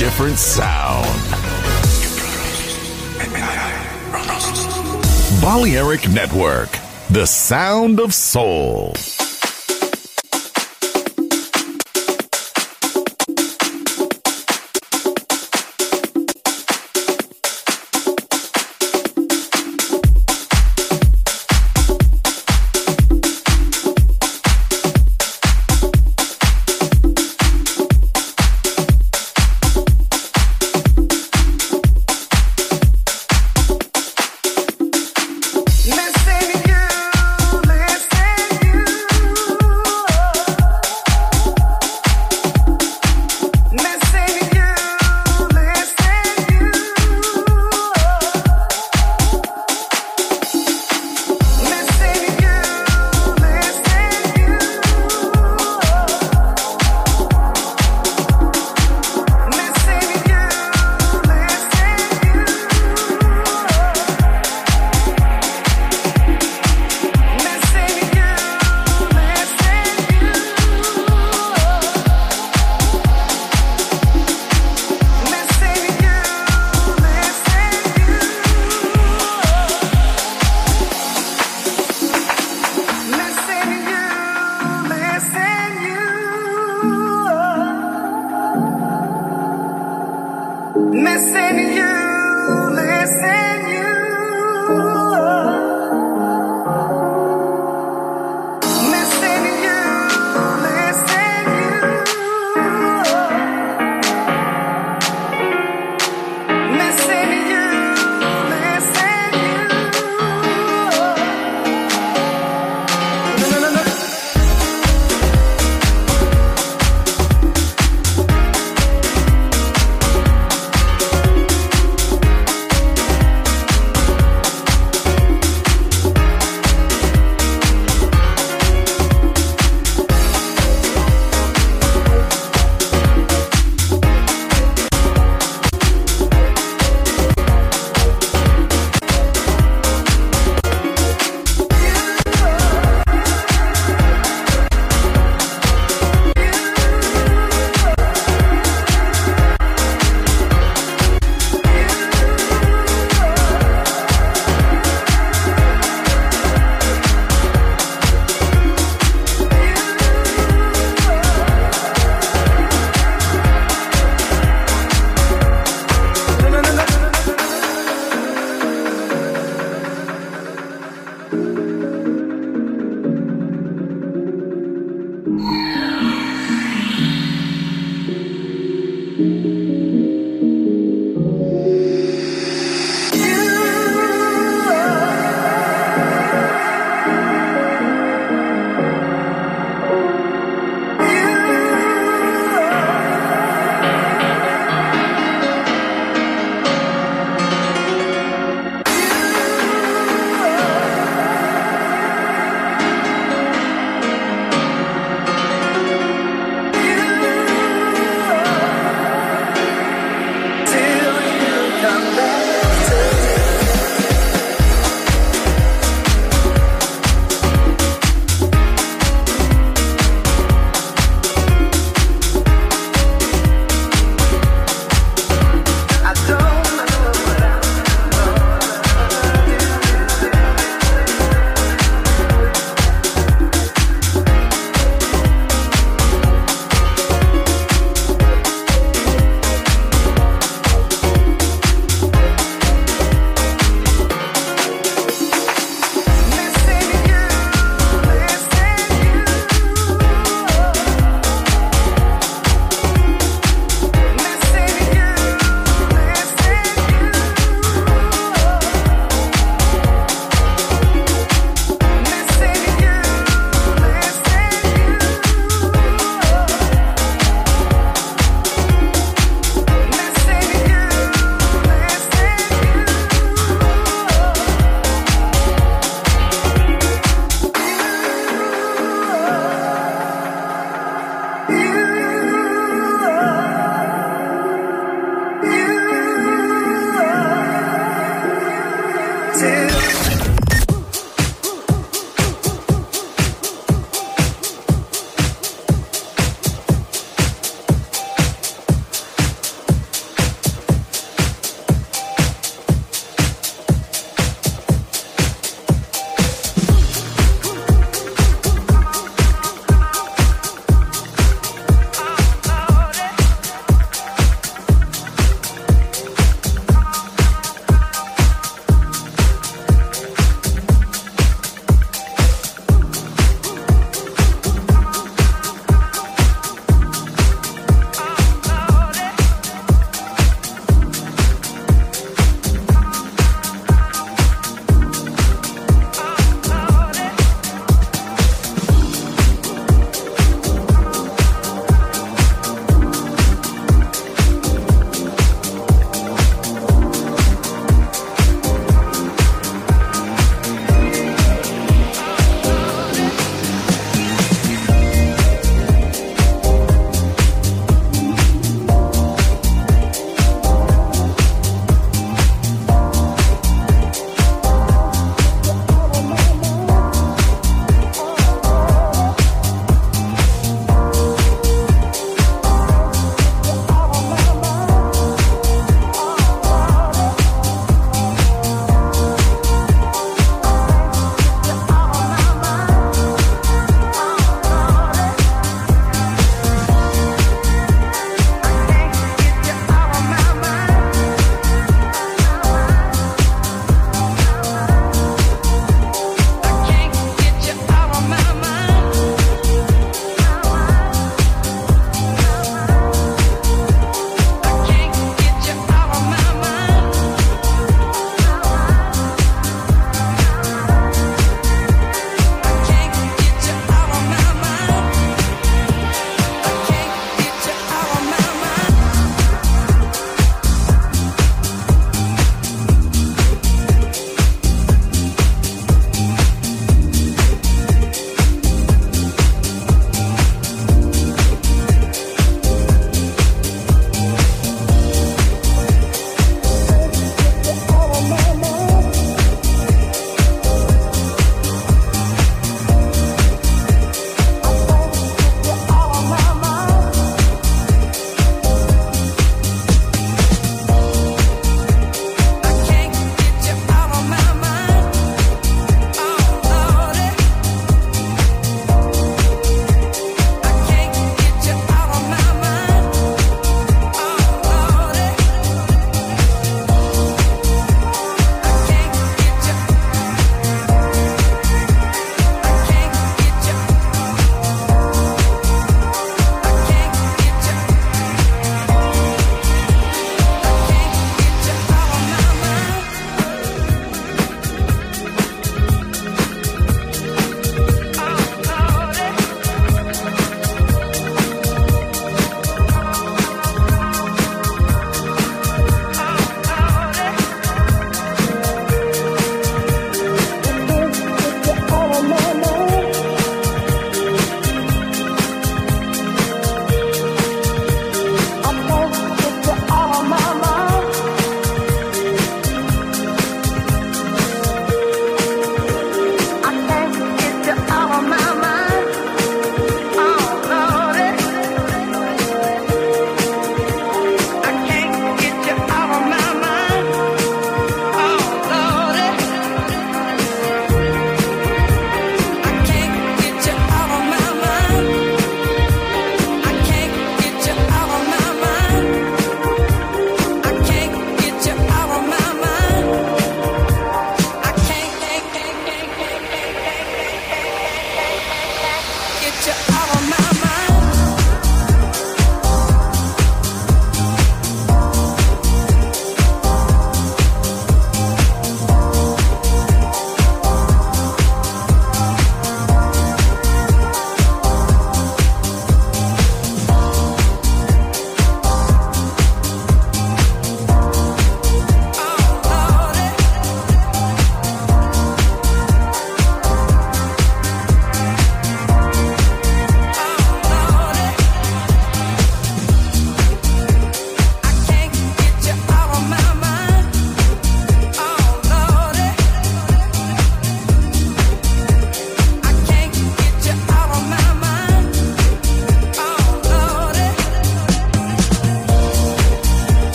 Different sound. Balearic Network, the sound of soul.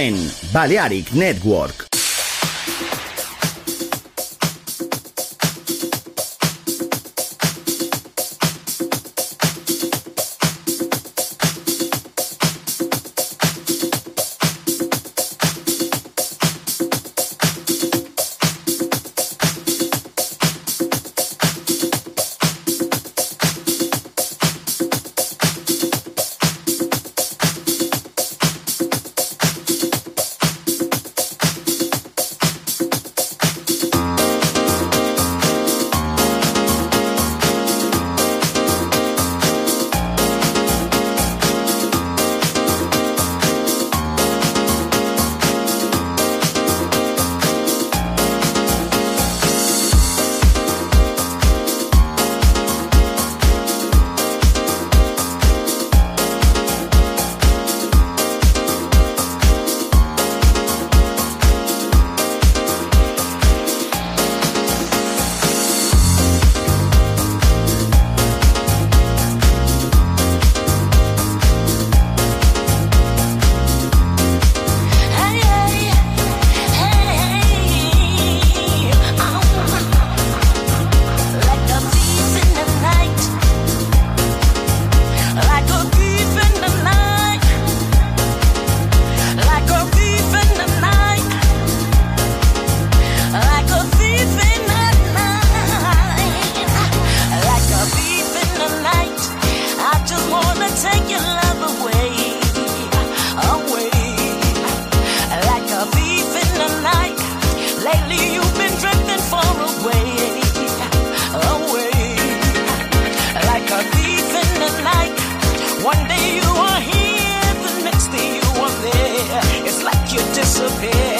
En Balearic Network. prepared.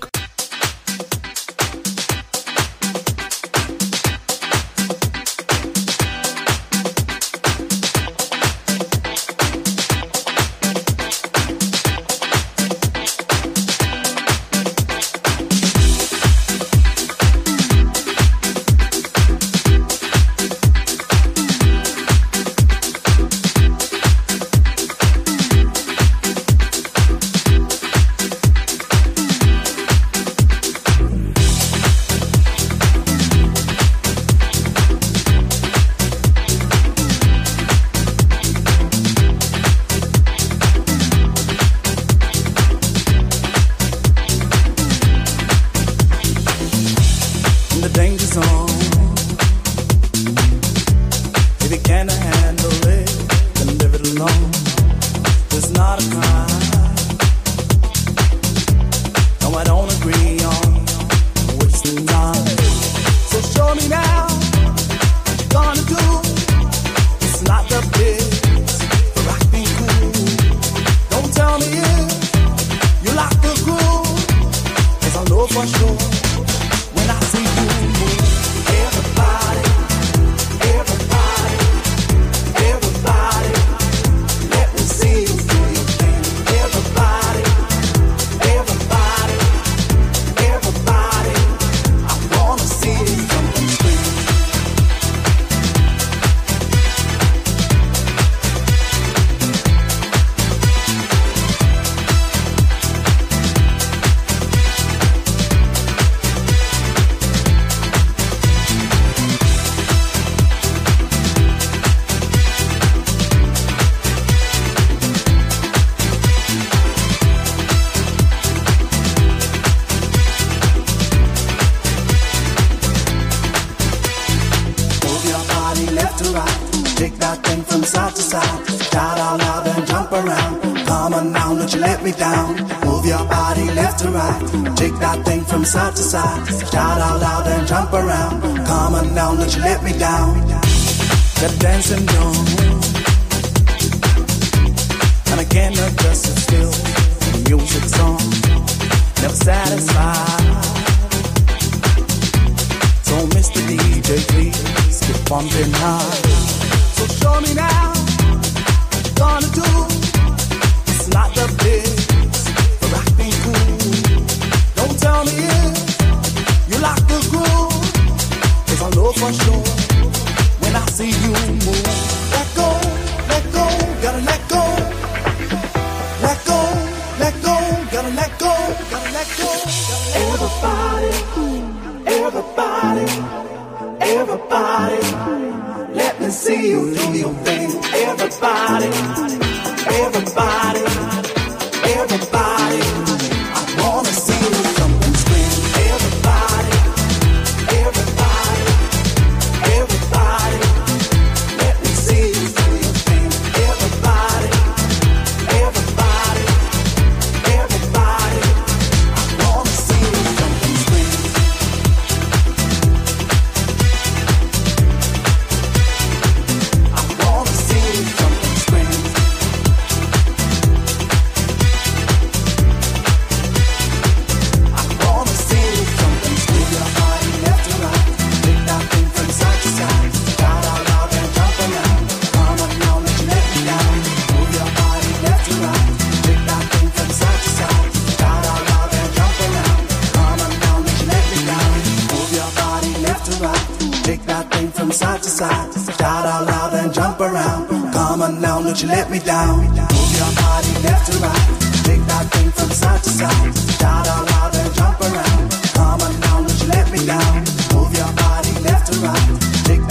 Shout out loud and jump around. Come on now, don't you let me down. Move your body left to right. Shake that thing from side to side. Shout out loud and jump around. Come on now, don't you let me down. Move your body left to right.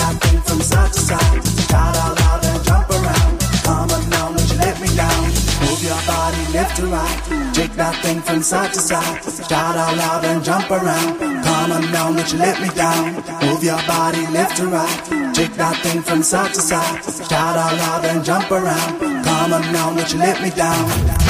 That thing from side to side. Shout out loud and jump around. Come on now, don't you let me down. Move your body left to right. That thing from side to side. Shout out loud and jump around. Come on now, don't you let me down. Move your body left to right. Shake that thing from side to side. Shout out loud and jump around. Come on now, won't you let me down?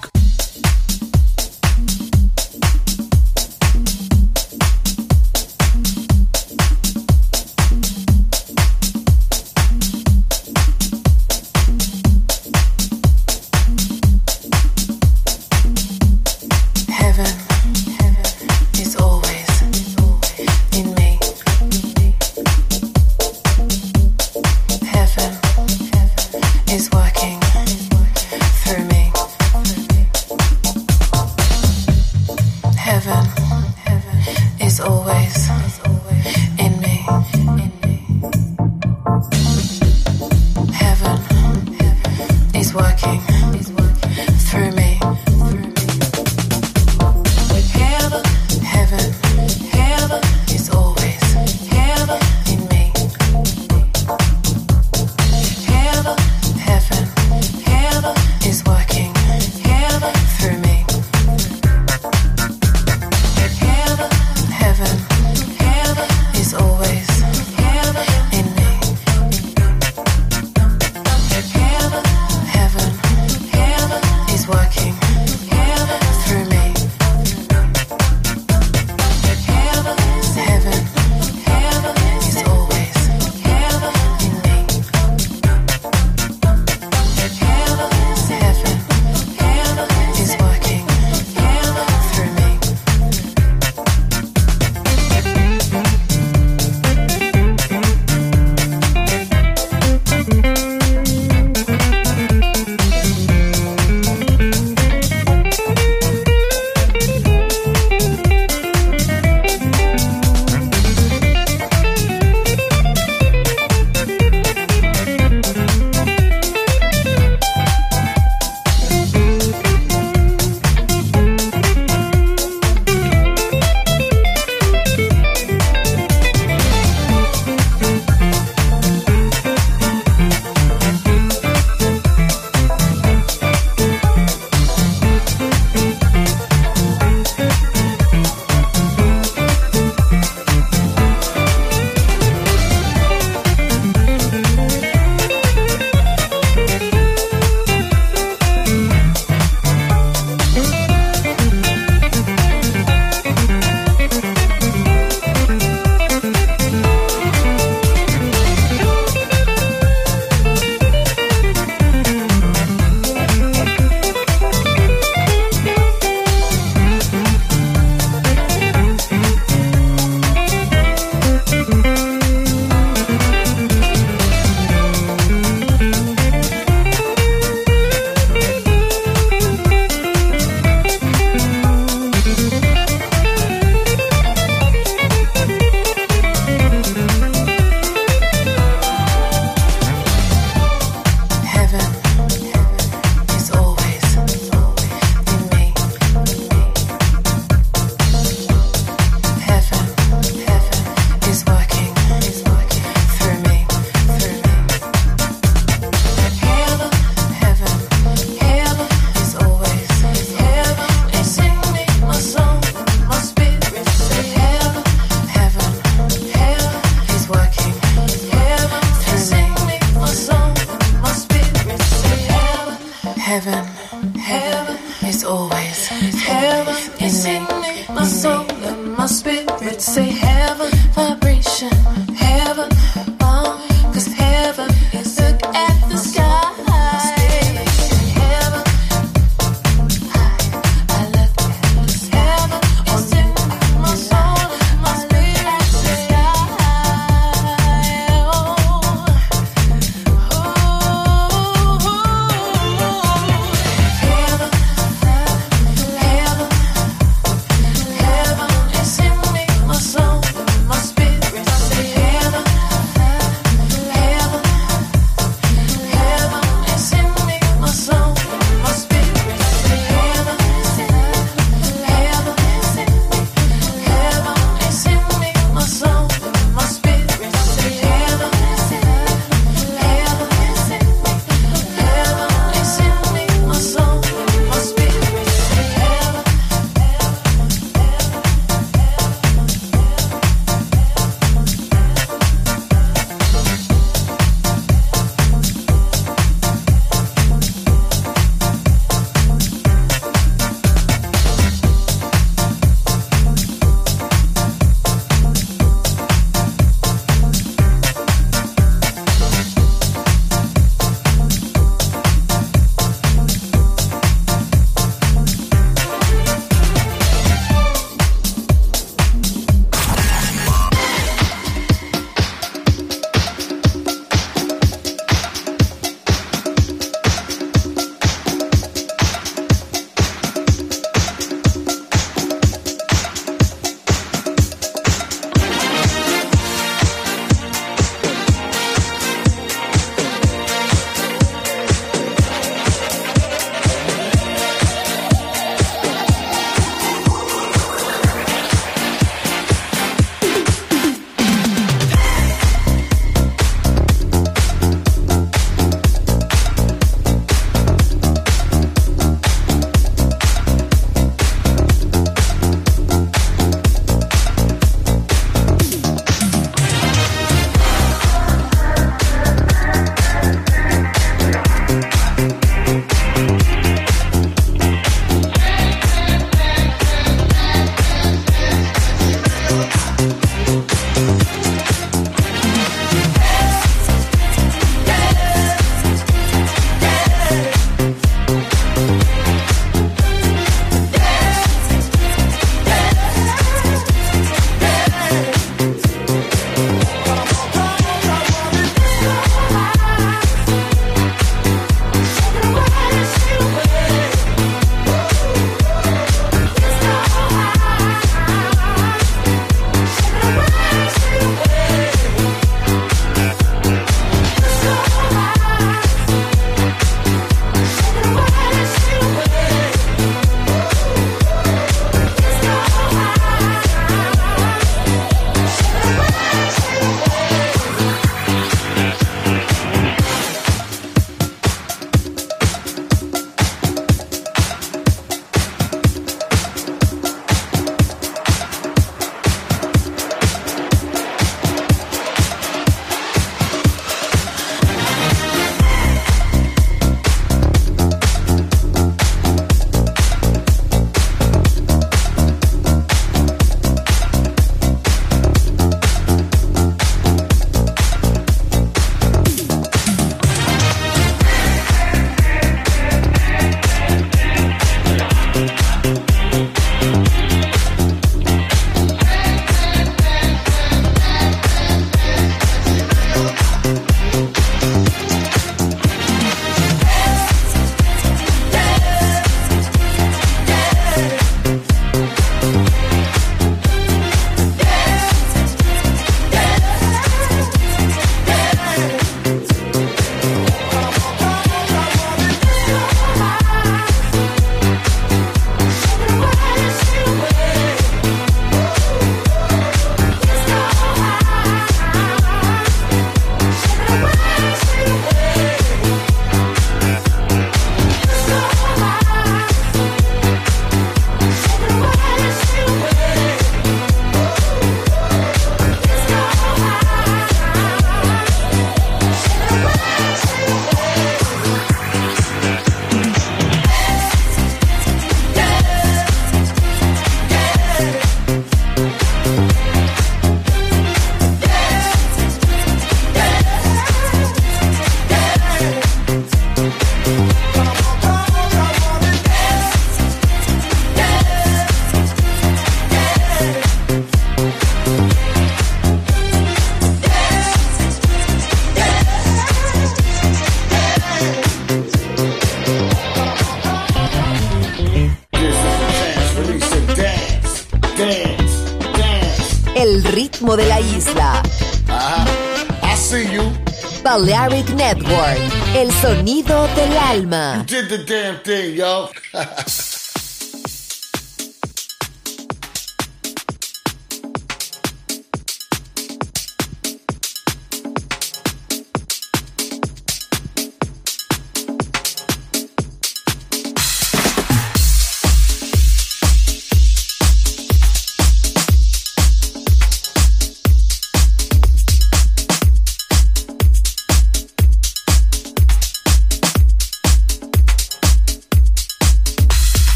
The damn thing, yo.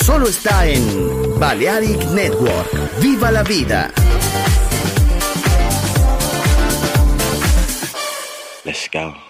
solo está en Balearic Network. ¡Viva la vida! Let's go.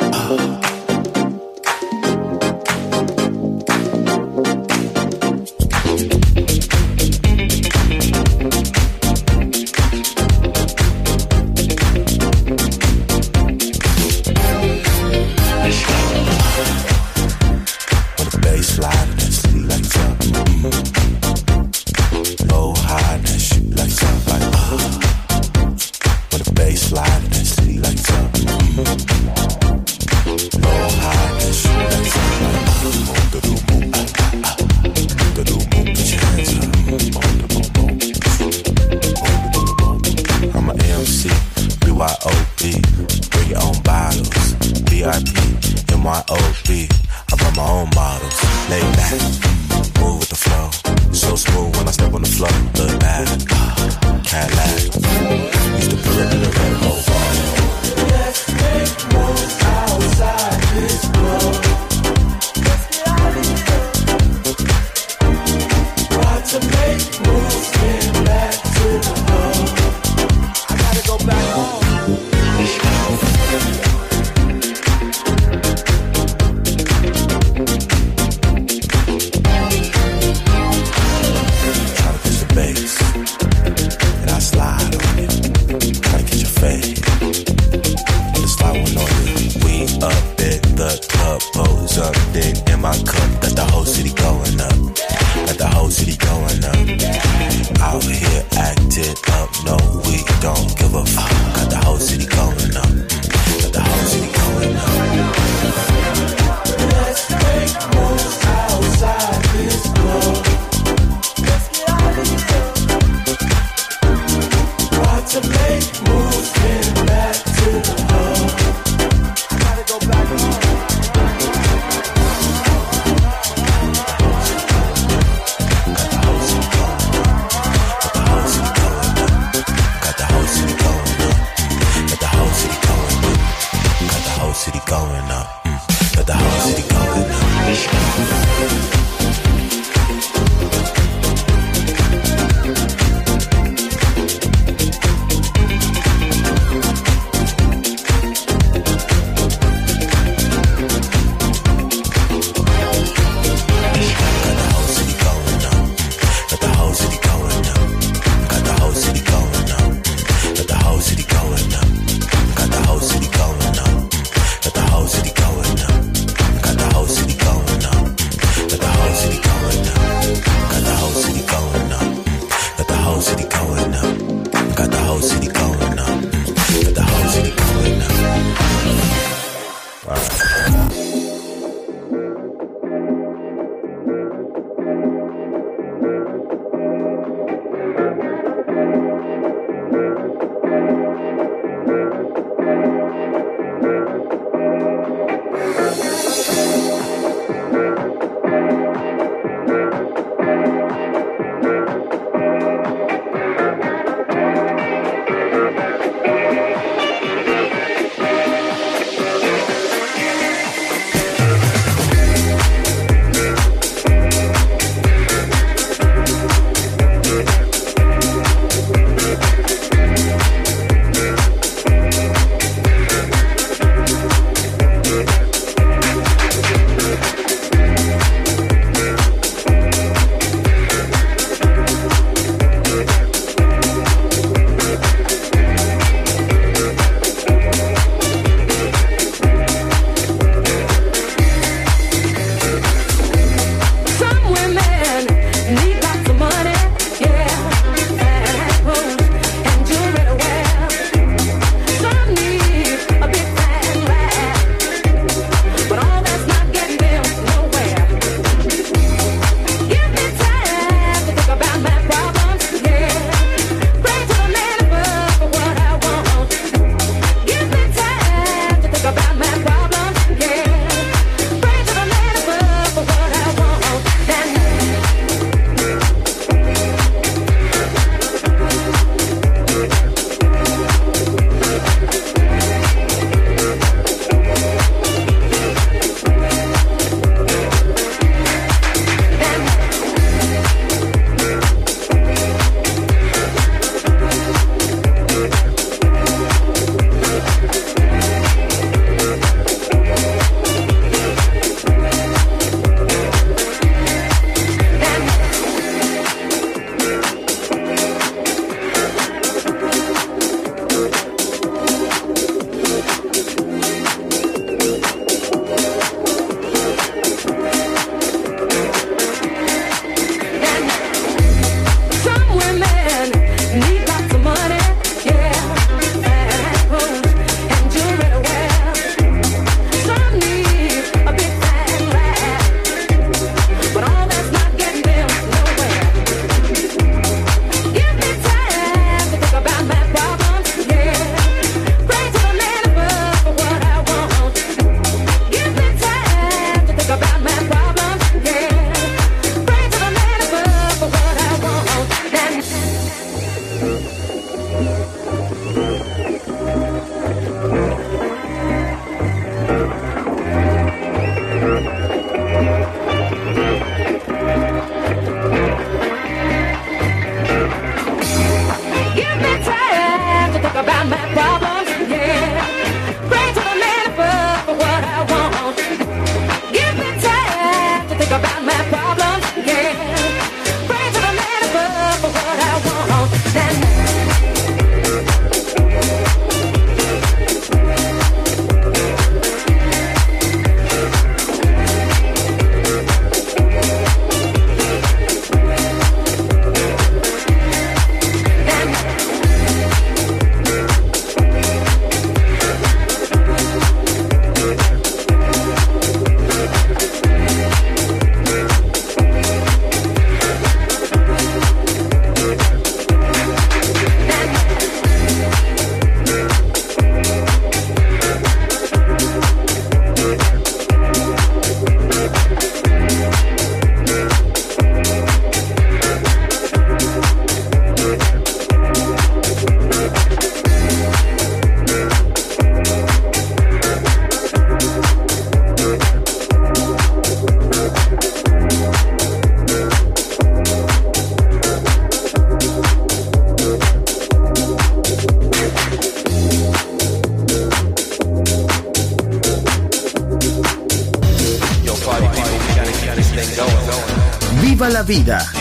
Vida.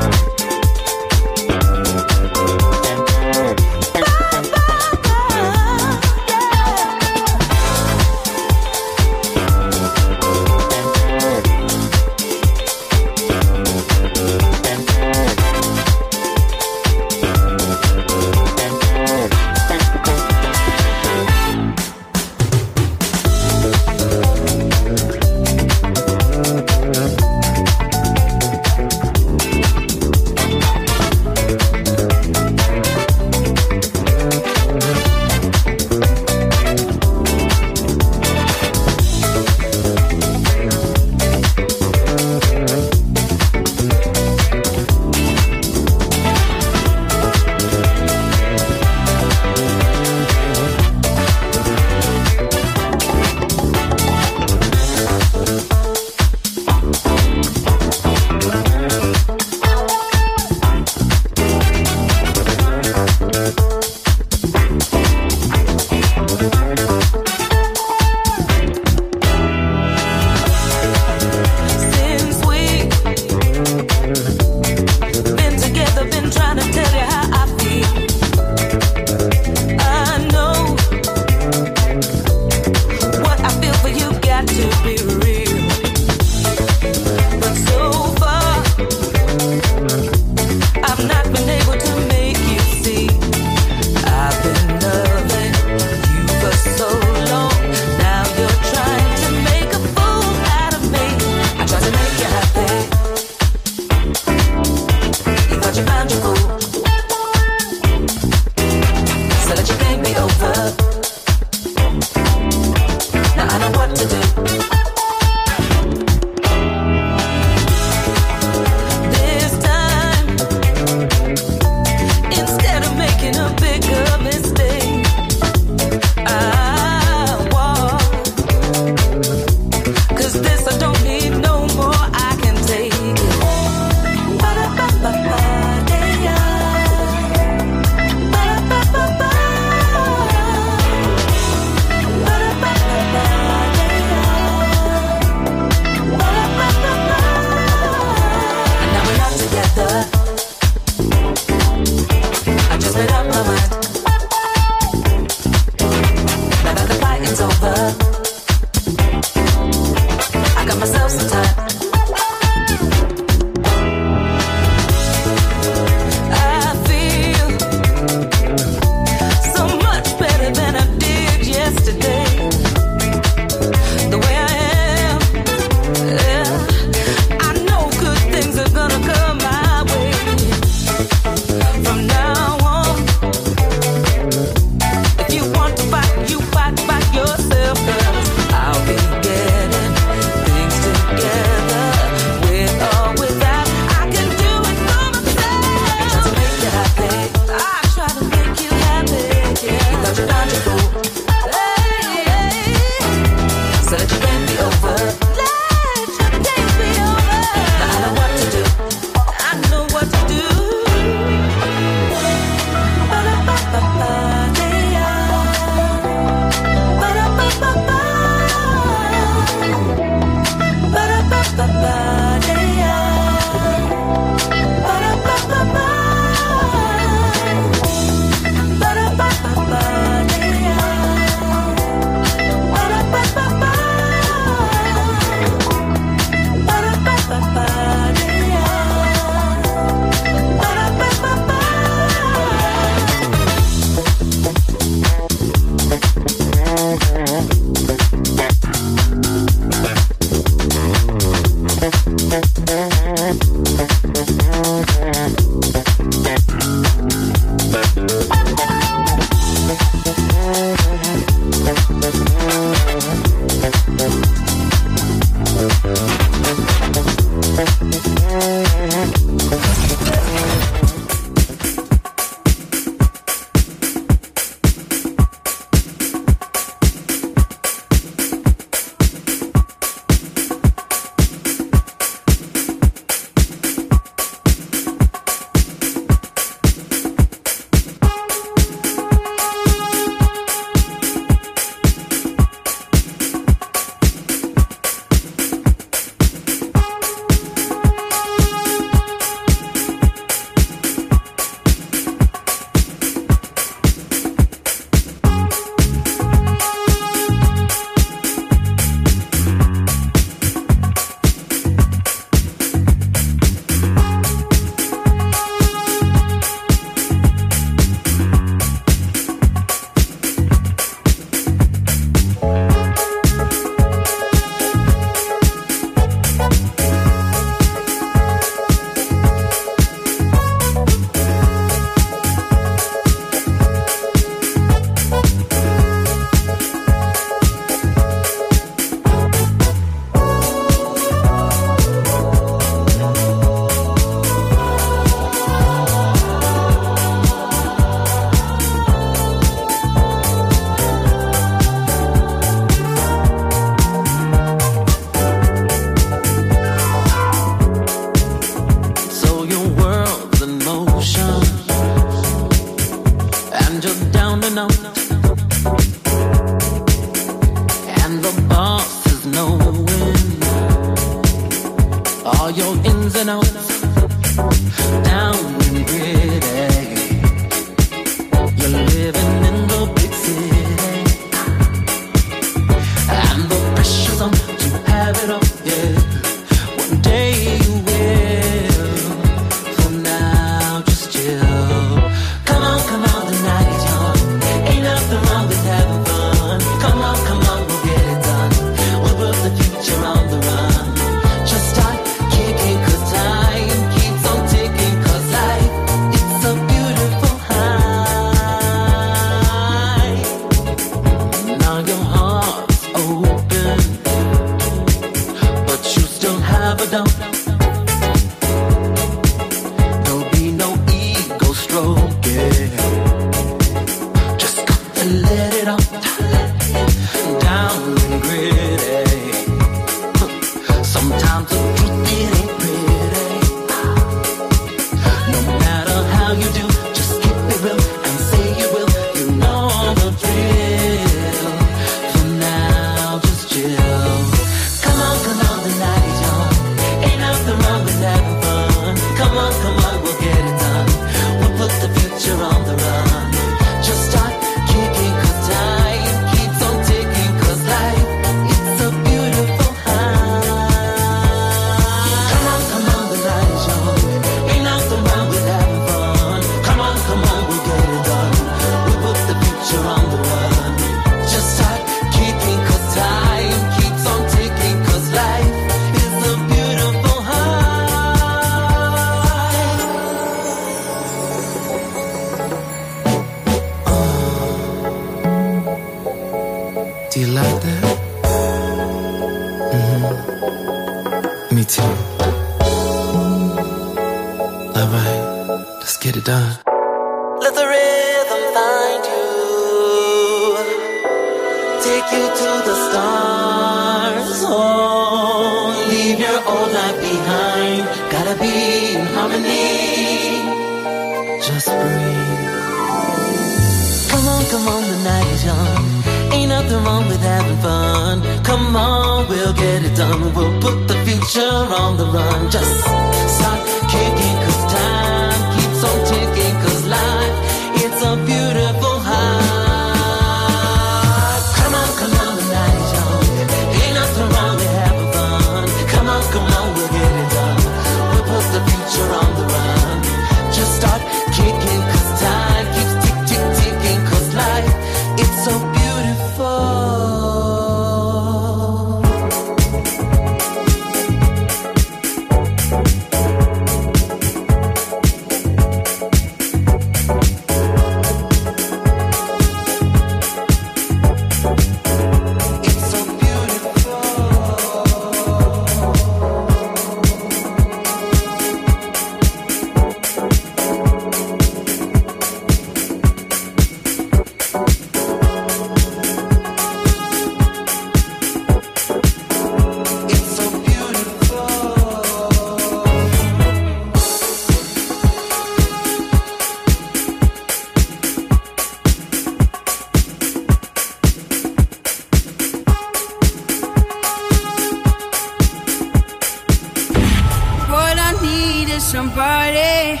somebody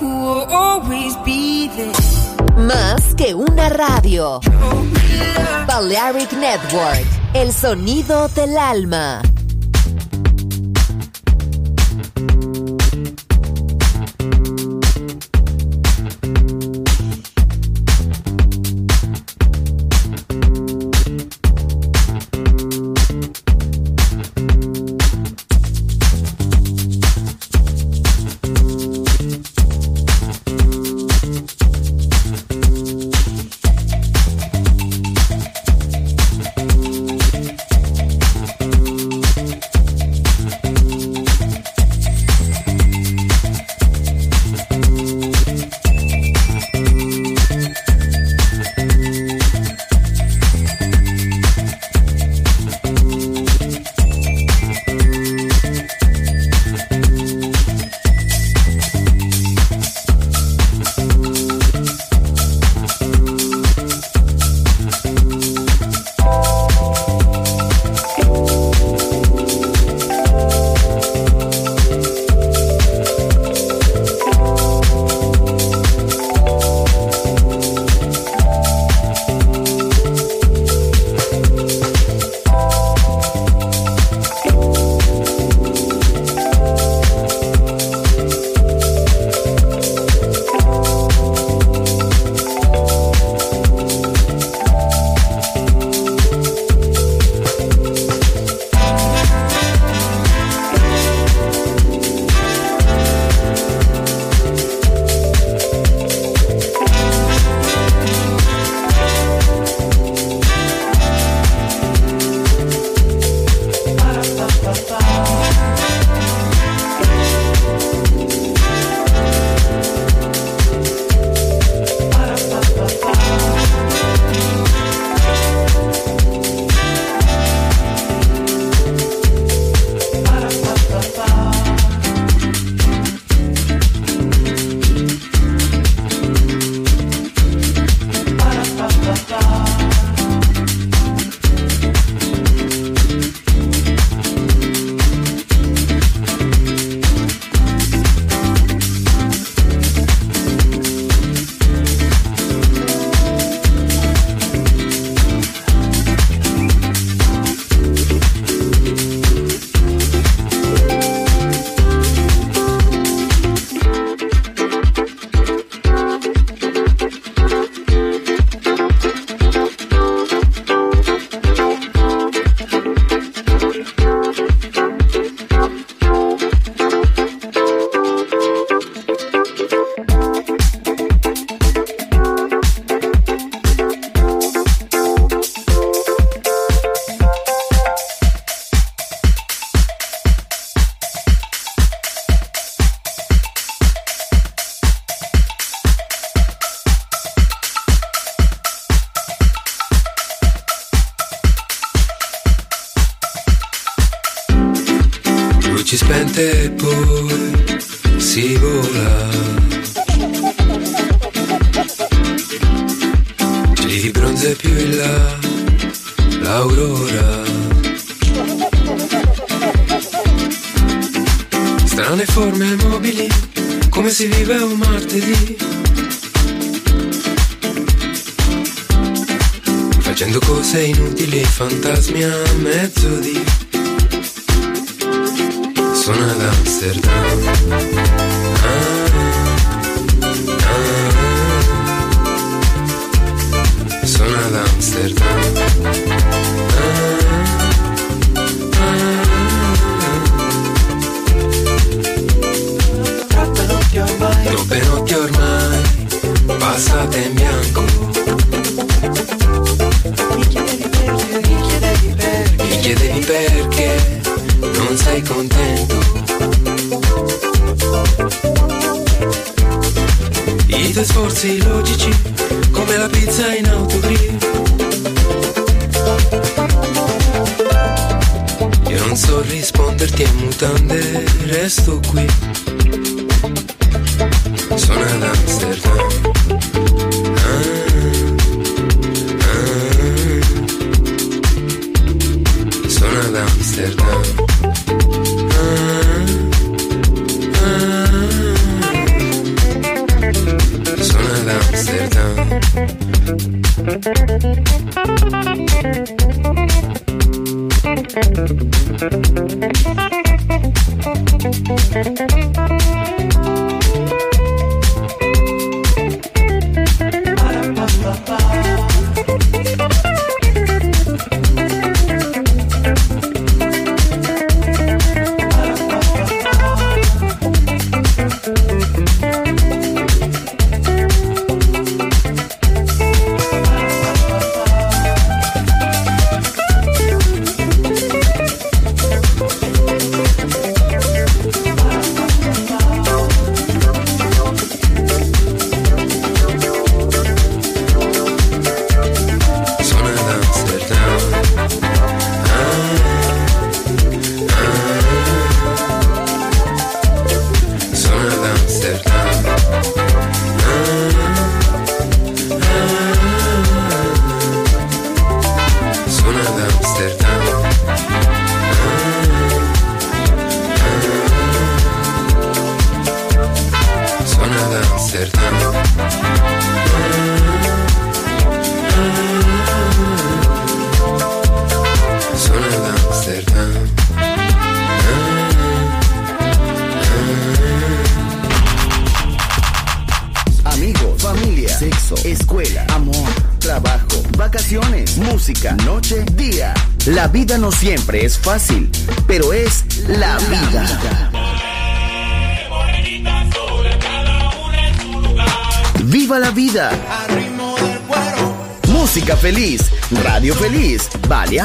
who will always be there. Más que una radio. Oh, Balearic Network, el sonido del alma.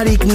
Balearic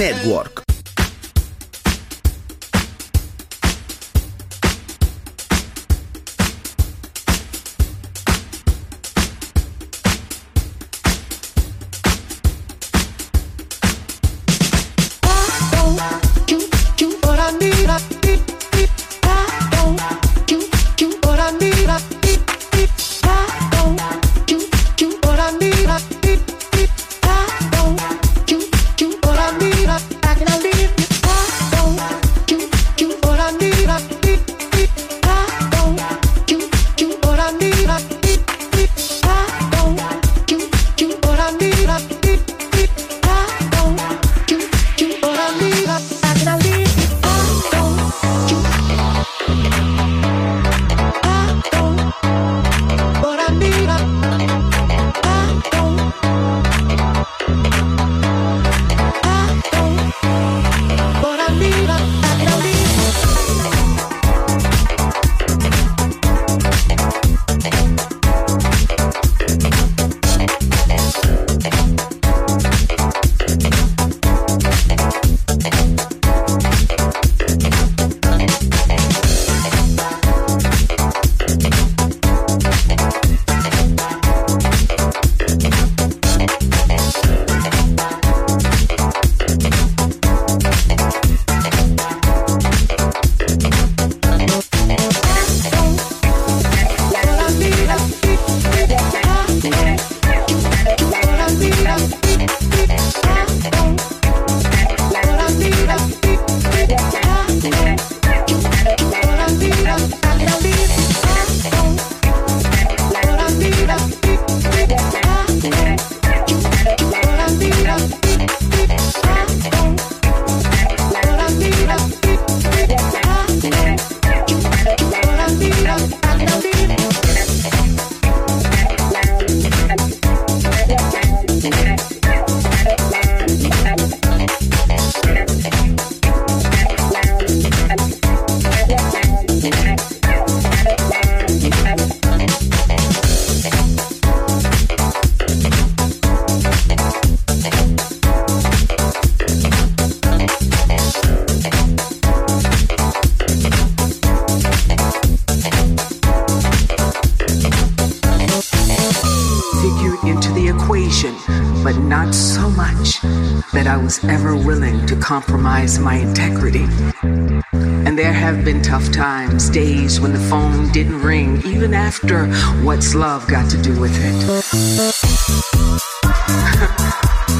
after What's Love got to do with it.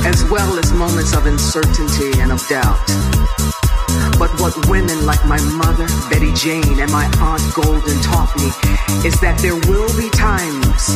as well as moments of uncertainty and of doubt. But what women like my mother, Betty Jane, and my Aunt Golden taught me is that there will be times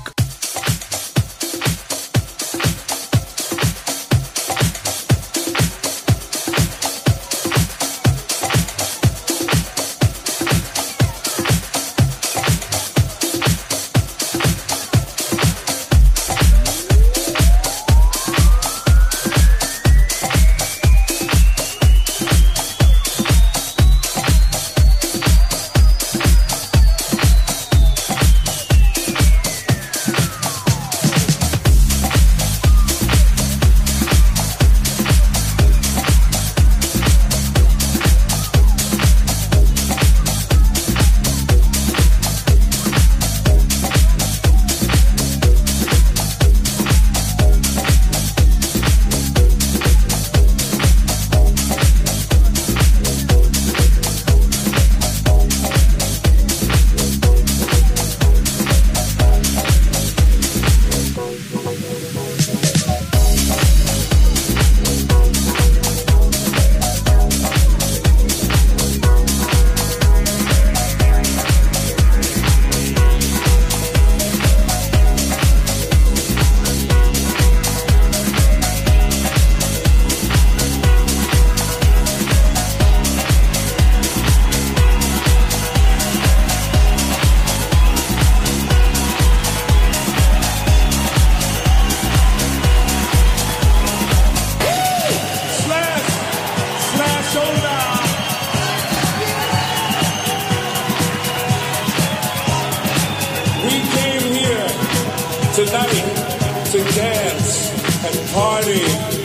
Yeah.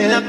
Yeah.